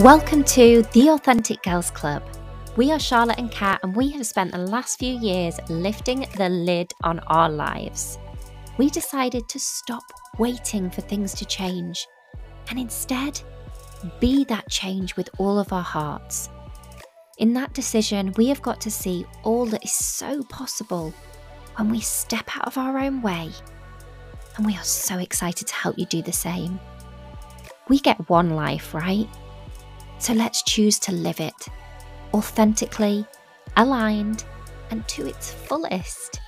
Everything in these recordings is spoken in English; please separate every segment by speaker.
Speaker 1: Welcome to the Authentic Girls Club. We are Charlotte and Cat, and we have spent the last few years lifting the lid on our lives. We decided to stop waiting for things to change and instead be that change with all of our hearts. In that decision, we have got to see all that is so possible when we step out of our own way. And we are so excited to help you do the same. We get one life, right? So let's choose to live it authentically, aligned, and to its fullest.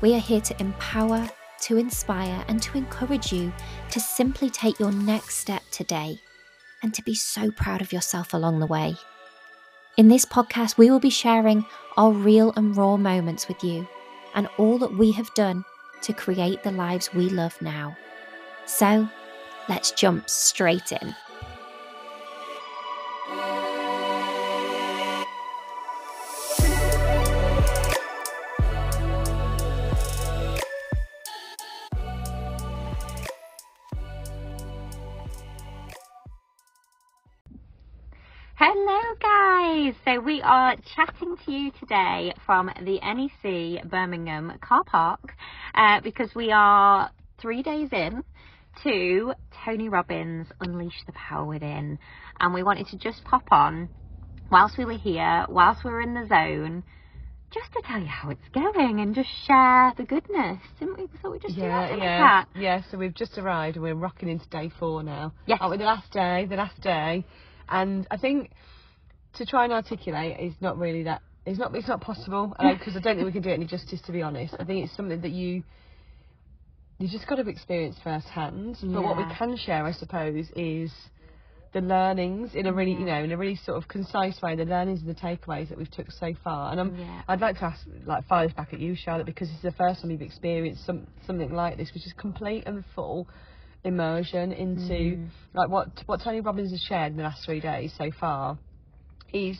Speaker 1: We are here to empower, to inspire, and to encourage you to simply take your next step today and to be so proud of yourself along the way. In this podcast, we will be sharing our real and raw moments with you and all that we have done to create the lives we love now. So, let's jump straight in.
Speaker 2: Hello, guys. So we are chatting to you today from the NEC Birmingham car park uh, because we are three days in to Tony Robbins Unleash the Power Within, and we wanted to just pop on whilst we were here, whilst we were in the zone. Just to tell you how it's going and just share the goodness, didn't we? We thought we'd just do
Speaker 3: Yeah,
Speaker 2: that,
Speaker 3: yeah, yeah. So we've just arrived and we're rocking into day four now.
Speaker 2: Yes.
Speaker 3: Aren't? The last day, the last day, and I think to try and articulate is not really that. It's not. It's not possible uh, because I don't think we can do it any justice. To be honest, I think it's something that you you just got to experience firsthand. But what we can share, I suppose, is the learnings in a really, you know, in a really sort of concise way. The learnings and the takeaways that we've took so far. And I'm,
Speaker 2: Yeah.
Speaker 3: I'd like to ask, like, fire this back at you, Charlotte, because it's the first time you've experienced some something like this, which is complete and full immersion into
Speaker 2: Mm.
Speaker 3: like what what Tony Robbins has shared in the last three days so far is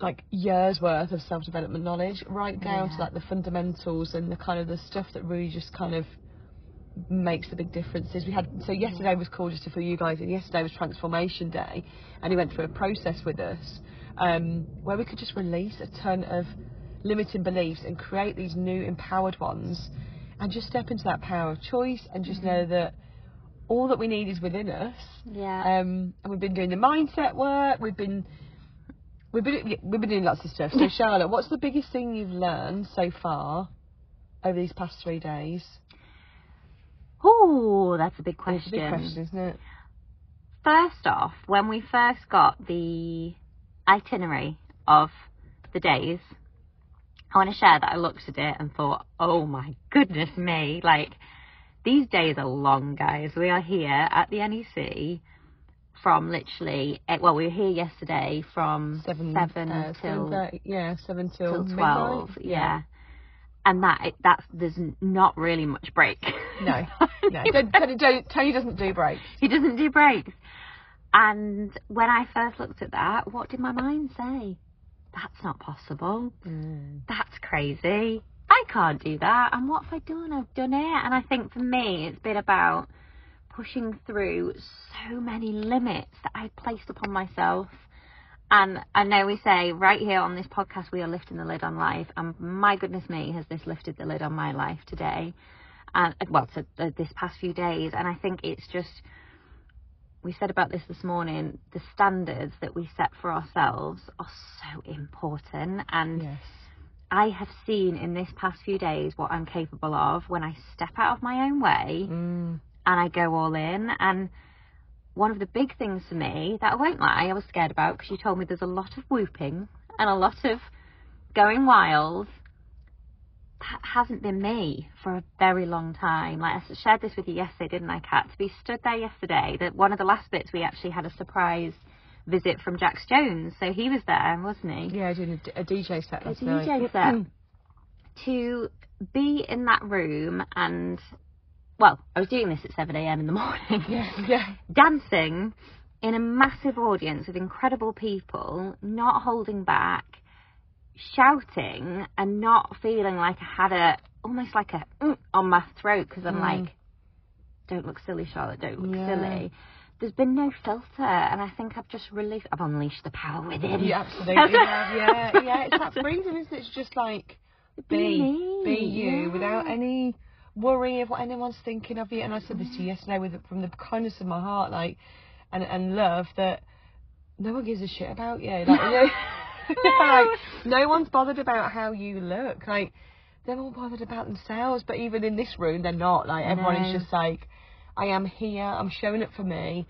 Speaker 3: like years worth of self development knowledge, right down
Speaker 2: Yeah.
Speaker 3: to like the fundamentals and the kind of the stuff that really just kind of makes the big differences. We had so yesterday was called just for you guys and Yesterday was transformation day, and he went through a process with us um, where we could just release a ton of limiting beliefs and create these new empowered ones, and just step into that power of choice and just know that all that we need is within us.
Speaker 2: Yeah.
Speaker 3: Um, and we've been doing the mindset work. We've been we've been we've been doing lots of stuff. So Charlotte, what's the biggest thing you've learned so far over these past three days?
Speaker 2: Oh, that's a big question.
Speaker 3: a big question, isn't it?
Speaker 2: First off, when we first got the itinerary of the days, I want to share that I looked at it and thought, oh my goodness me, like these days are long, guys. We are here at the NEC from literally, eh, well, we were here yesterday from
Speaker 3: Seven,
Speaker 2: seven
Speaker 3: uh,
Speaker 2: till
Speaker 3: 7:30 yeah, seven till,
Speaker 2: till twelve, yeah. And that that's there's not really much break.
Speaker 3: No, no. Tony, Tony doesn't do breaks.
Speaker 2: He doesn't do breaks. And when I first looked at that, what did my mind say? That's not possible. That's crazy. I can't do that. And what have I done? I've done it. And I think for me, it's been about pushing through so many limits that I placed upon myself. And I know we say right here on this podcast, we are lifting the lid on life. And my goodness me, has this lifted the lid on my life today? And well, to, uh, this past few days. And I think it's just we said about this this morning the standards that we set for ourselves are so important and
Speaker 3: Yes.
Speaker 2: i have seen in this past few days what i'm capable of when i step out of my own way
Speaker 3: Mm.
Speaker 2: And i go all in and one of the big things for me that i won't lie i was scared about because you told me there's a lot of whooping and a lot of going wild that hasn't been me for a very long time. Like I shared this with you yesterday, didn't I, Cat? To be stood there yesterday, that one of the last bits we actually had a surprise visit from Jax Jones, so he was there, wasn't he?
Speaker 3: Yeah, doing a, a DJ set
Speaker 2: A
Speaker 3: last night.
Speaker 2: DJ set. to be in that room and, well, I was doing this at 7 a.m. in the morning.
Speaker 3: Yeah, yeah.
Speaker 2: dancing in a massive audience with incredible people, not holding back, shouting, and not feeling like I had a almost like a mm on my throat because I'm
Speaker 3: Mm.
Speaker 2: like, don't look silly, Charlotte, don't look
Speaker 3: Yeah.
Speaker 2: silly. there's been no filter, and I think I've just released. I've unleashed the power within.
Speaker 3: You absolutely have. Yeah, yeah. It's that freedom, isn't it? It's just like
Speaker 2: Be
Speaker 3: be,
Speaker 2: me,
Speaker 3: be you
Speaker 2: yeah.
Speaker 3: without any worry of what anyone's thinking of you. And I said this to you yesterday with from the kindness of my heart, like, and and love that no one gives a shit about you. Like, you know, like no one's bothered about how you look. Like they're all bothered about themselves. But even in this room, they're not. Like everyone is just like, I am here. I'm showing up for me,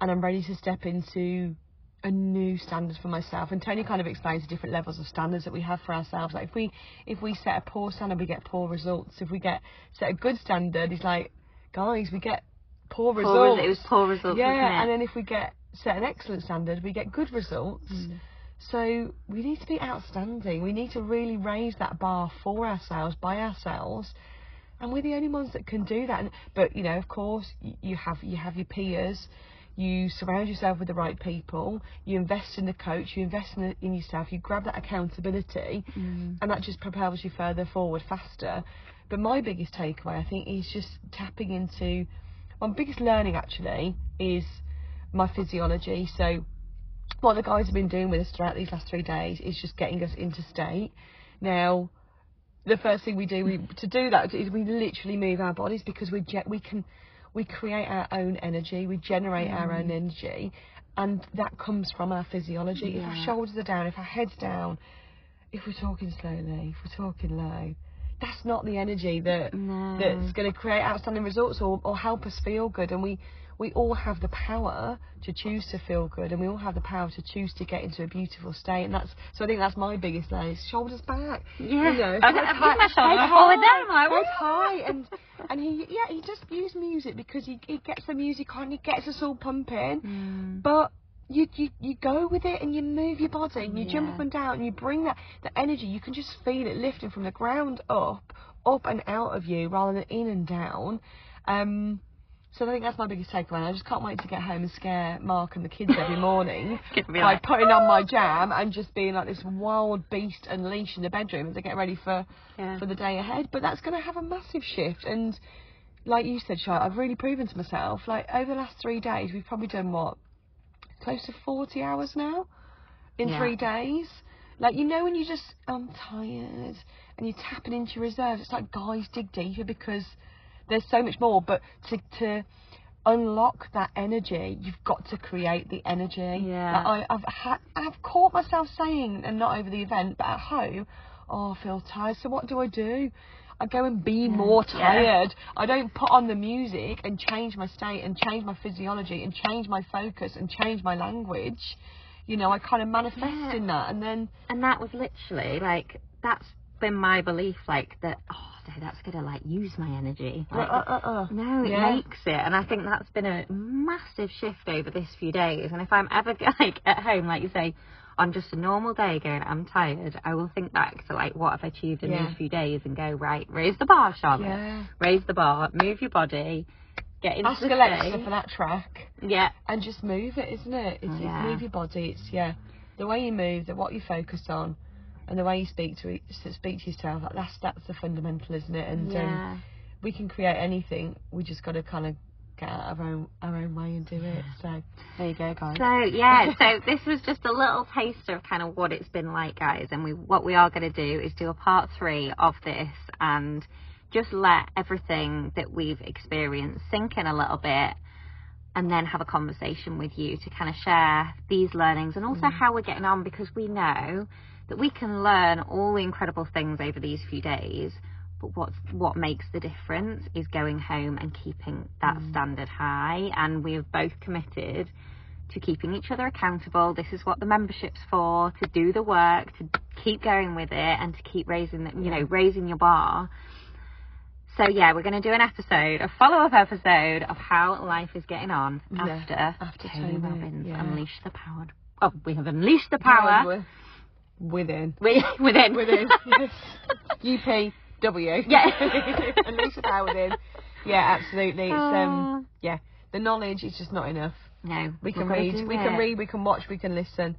Speaker 3: and I'm ready to step into a new standard for myself. And Tony kind of explains the different levels of standards that we have for ourselves. Like if we if we set a poor standard, we get poor results. If we get set a good standard, he's like, guys, we get poor
Speaker 2: Poor
Speaker 3: results.
Speaker 2: it was poor results,
Speaker 3: Yeah, and then if we get set an excellent standard, we get good results.
Speaker 2: Mm.
Speaker 3: So we need to be outstanding. We need to really raise that bar for ourselves, by ourselves, and we're the only ones that can do that. And, but you know, of course, you have you have your peers. You surround yourself with the right people. You invest in the coach. You invest in, in yourself. You grab that accountability,
Speaker 2: Mm.
Speaker 3: and that just propels you further forward faster. But my biggest takeaway, I think, is just tapping into my biggest learning actually is my physiology. So what the guys have been doing with us throughout these last three days is just getting us into state. Now, the first thing we do we, to do that is we literally move our bodies because we we can we create our own energy, we generate our own mm. energy, and that comes from our physiology. If our shoulders are down, if our head's down, if we're talking slowly, if we're talking low, that's not the energy that
Speaker 2: No.
Speaker 3: that's going to create outstanding results or, or help us feel good. And we we all have the power to choose to feel good, and we all have the power to choose to get into a beautiful state. And that's so I think that's my biggest is shoulders back.
Speaker 2: Yeah.
Speaker 3: you know,
Speaker 2: I- I put
Speaker 3: high-
Speaker 2: my shoulder forward
Speaker 3: high,
Speaker 2: I'm like,
Speaker 3: head
Speaker 2: "Woo."
Speaker 3: high, and and he yeah he just used music because he he gets the music on, he gets us all pumping,
Speaker 2: Mm.
Speaker 3: but. You, you you go with it and you move your body and you jump up and down and you bring that the energy you can just feel it lifting from the ground up up and out of you rather than in and down um so I think that's my biggest takeaway. I just can't wait to get home and scare Mark and the kids every morning by
Speaker 2: like-
Speaker 3: putting on my jam and just being like this wild beast unleashed in the bedroom as I get ready for
Speaker 2: Yeah.
Speaker 3: for the day ahead. But that's going to have a massive shift. And like you said, Charlotte, I've really proven to myself. Like over the last three days, we've probably done what close to forty hours now in
Speaker 2: Yeah.
Speaker 3: three days. Like you know when you just I'm tired and you're tapping into your reserves. It's like guys dig deeper because there's so much more. But to to unlock that energy, you've got to create the energy.
Speaker 2: Yeah.
Speaker 3: Like I, I've had I've caught myself saying, and not over the event, but at home, oh I feel tired. So what do I do? I go and be more
Speaker 2: Yeah.
Speaker 3: tired. I don't put on the music and change my state and change my physiology and change my focus and change my language. You know, I kind of manifest
Speaker 2: Yeah.
Speaker 3: in that, and then
Speaker 2: and that was literally like that's been my belief like that oh no, that's gonna like use my energy like,
Speaker 3: uh, uh, uh.
Speaker 2: no it
Speaker 3: Yeah.
Speaker 2: makes it and i think that's been a massive shift over this few days and if i'm ever like at home like you say on just a normal day going i'm tired i will think back to like what i've achieved in
Speaker 3: Yeah.
Speaker 2: these few days and go right raise the bar charlotte
Speaker 3: Yeah.
Speaker 2: raise the bar move your body get into
Speaker 3: Ask
Speaker 2: the
Speaker 3: Alexa
Speaker 2: state.
Speaker 3: for that track.
Speaker 2: yeah
Speaker 3: and just move it, isn't it? It's,
Speaker 2: Yeah.
Speaker 3: it's move your body. It's yeah, the way you move, the what you focus on, and the way you speak to it, speak to yourself. Like that's that's the fundamental, isn't it? And um, we can create anything. We just got to kind of get out of our own our own way and do it. So there you go, guys.
Speaker 2: So yeah, so this was just a little taster of kind of what it's been like, guys. And we what we are going to do is do a part three of this and just let everything that we've experienced sink in a little bit, and then have a conversation with you to kind of share these learnings and also mm-hmm. how we're getting on because we know that we can learn all the incredible things over these few days. But what's, what makes the difference is going home and keeping that mm-hmm. standard high. And we have both committed to keeping each other accountable. This is what the membership's for, to do the work, to keep going with it and to keep raising the, you know, raising your bar. So yeah, we're going to do an episode, a follow-up episode of how life is getting on
Speaker 3: Yeah,
Speaker 2: after,
Speaker 3: after
Speaker 2: Tony
Speaker 3: Tony,
Speaker 2: Robbins
Speaker 3: yeah.
Speaker 2: Unleash the Power. Oh, we have unleashed the power
Speaker 3: Within.
Speaker 2: wi- within.
Speaker 3: Within. UPW.
Speaker 2: Yeah.
Speaker 3: Unleash the power within. Yeah, absolutely. It's um yeah. The knowledge is just not enough.
Speaker 2: no,
Speaker 3: We can read, we can read, we can watch, we can listen.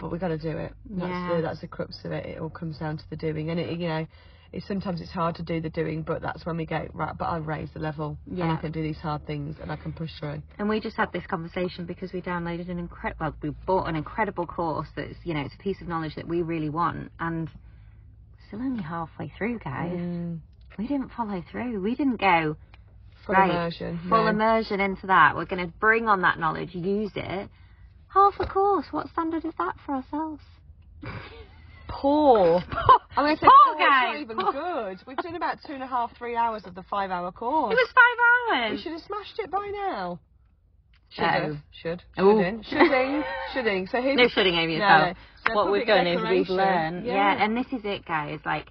Speaker 3: but we've got to do it. That's
Speaker 2: Yeah.
Speaker 3: the that's the crux of it. It all comes down to the doing, and it you know. It's, sometimes it's hard to do the doing, but that's when we go right. But I raise the level, and I can do these hard things, and I can push through.
Speaker 2: And we just had this conversation because we downloaded an incredible, well, we bought an incredible course that's, you know, it's a piece of knowledge that we really want. And still only halfway through, guys.
Speaker 3: Mm,
Speaker 2: We didn't follow through. We didn't go
Speaker 3: full
Speaker 2: Right.
Speaker 3: immersion.
Speaker 2: full
Speaker 3: no.
Speaker 2: immersion into that. We're going to bring on that knowledge, use it. Half a course. What standard is that for ourselves?
Speaker 3: Poor. I'm going to say
Speaker 2: Poor
Speaker 3: poor, it's
Speaker 2: guys.
Speaker 3: not even good. We've done about two and a half, three hours of the five-hour course.
Speaker 2: It was five hours.
Speaker 3: We should have smashed it by now. Should
Speaker 2: No.
Speaker 3: have. Should. Shouldn't. Shoulding. Shoulding. So who's
Speaker 2: No shoulding over
Speaker 3: No,
Speaker 2: yourself.
Speaker 3: no. So
Speaker 2: what we've done is we've learned, yeah.
Speaker 3: Yeah.
Speaker 2: and this is it, guys. Like,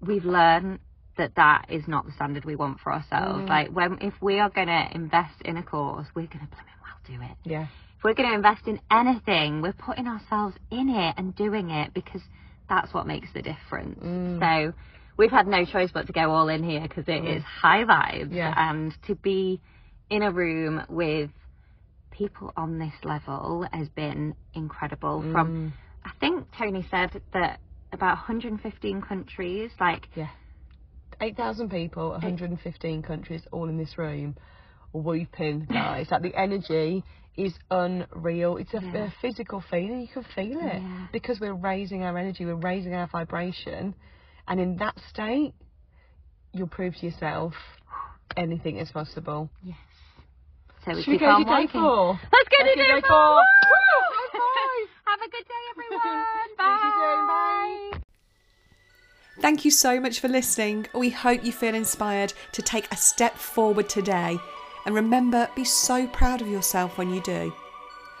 Speaker 2: we've learned that that is not the standard we want for ourselves.
Speaker 3: Mm.
Speaker 2: Like, when if we are going to invest in a course, we're going to blooming well do it.
Speaker 3: Yeah.
Speaker 2: We're going to invest in anything, we're putting ourselves in it and doing it because that's what makes the difference.
Speaker 3: Mm.
Speaker 2: So we've had no choice but to go all in here because it is high vibes
Speaker 3: Yeah.
Speaker 2: and to be in a room with people on this level has been incredible
Speaker 3: Mm.
Speaker 2: from I think Tony said that about 115 countries like
Speaker 3: 8,000 people, 115 countries, all in this room, weeping, guys. like the energy is unreal. It's a,
Speaker 2: Yeah.
Speaker 3: a physical feeling. You can feel it
Speaker 2: Yeah.
Speaker 3: because we're raising our energy, we're raising our vibration, and in that state, you'll prove to yourself anything is possible.
Speaker 2: yes so we
Speaker 3: Should we go
Speaker 2: on
Speaker 3: to day
Speaker 2: working.
Speaker 3: four?
Speaker 2: Let's go
Speaker 3: Let's
Speaker 2: to day
Speaker 3: day
Speaker 2: four.
Speaker 3: four.
Speaker 2: Woo!
Speaker 3: Woo!
Speaker 2: Have a good day, everyone.
Speaker 3: See. Bye.
Speaker 4: Thank you so much for listening. We hope you feel inspired to take a step forward today. And remember, be so proud of yourself when you do.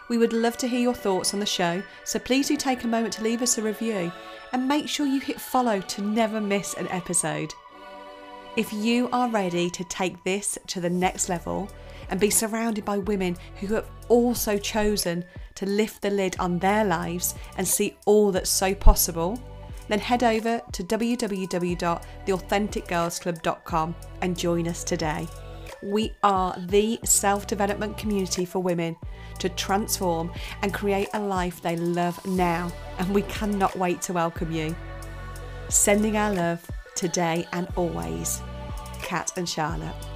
Speaker 4: We would love to hear your thoughts on the show, so please do take a moment to leave us a review and make sure you hit follow to never miss an episode. If you are ready to take this to the next level and be surrounded by women who have also chosen to lift the lid on their lives and see all that's so possible, then head over to www.theauthenticgirlsclub.com and join us today. We are the self development community for women to transform and create a life they love now, and we cannot wait to welcome you. Sending our love today and always, Cat and Charlotte.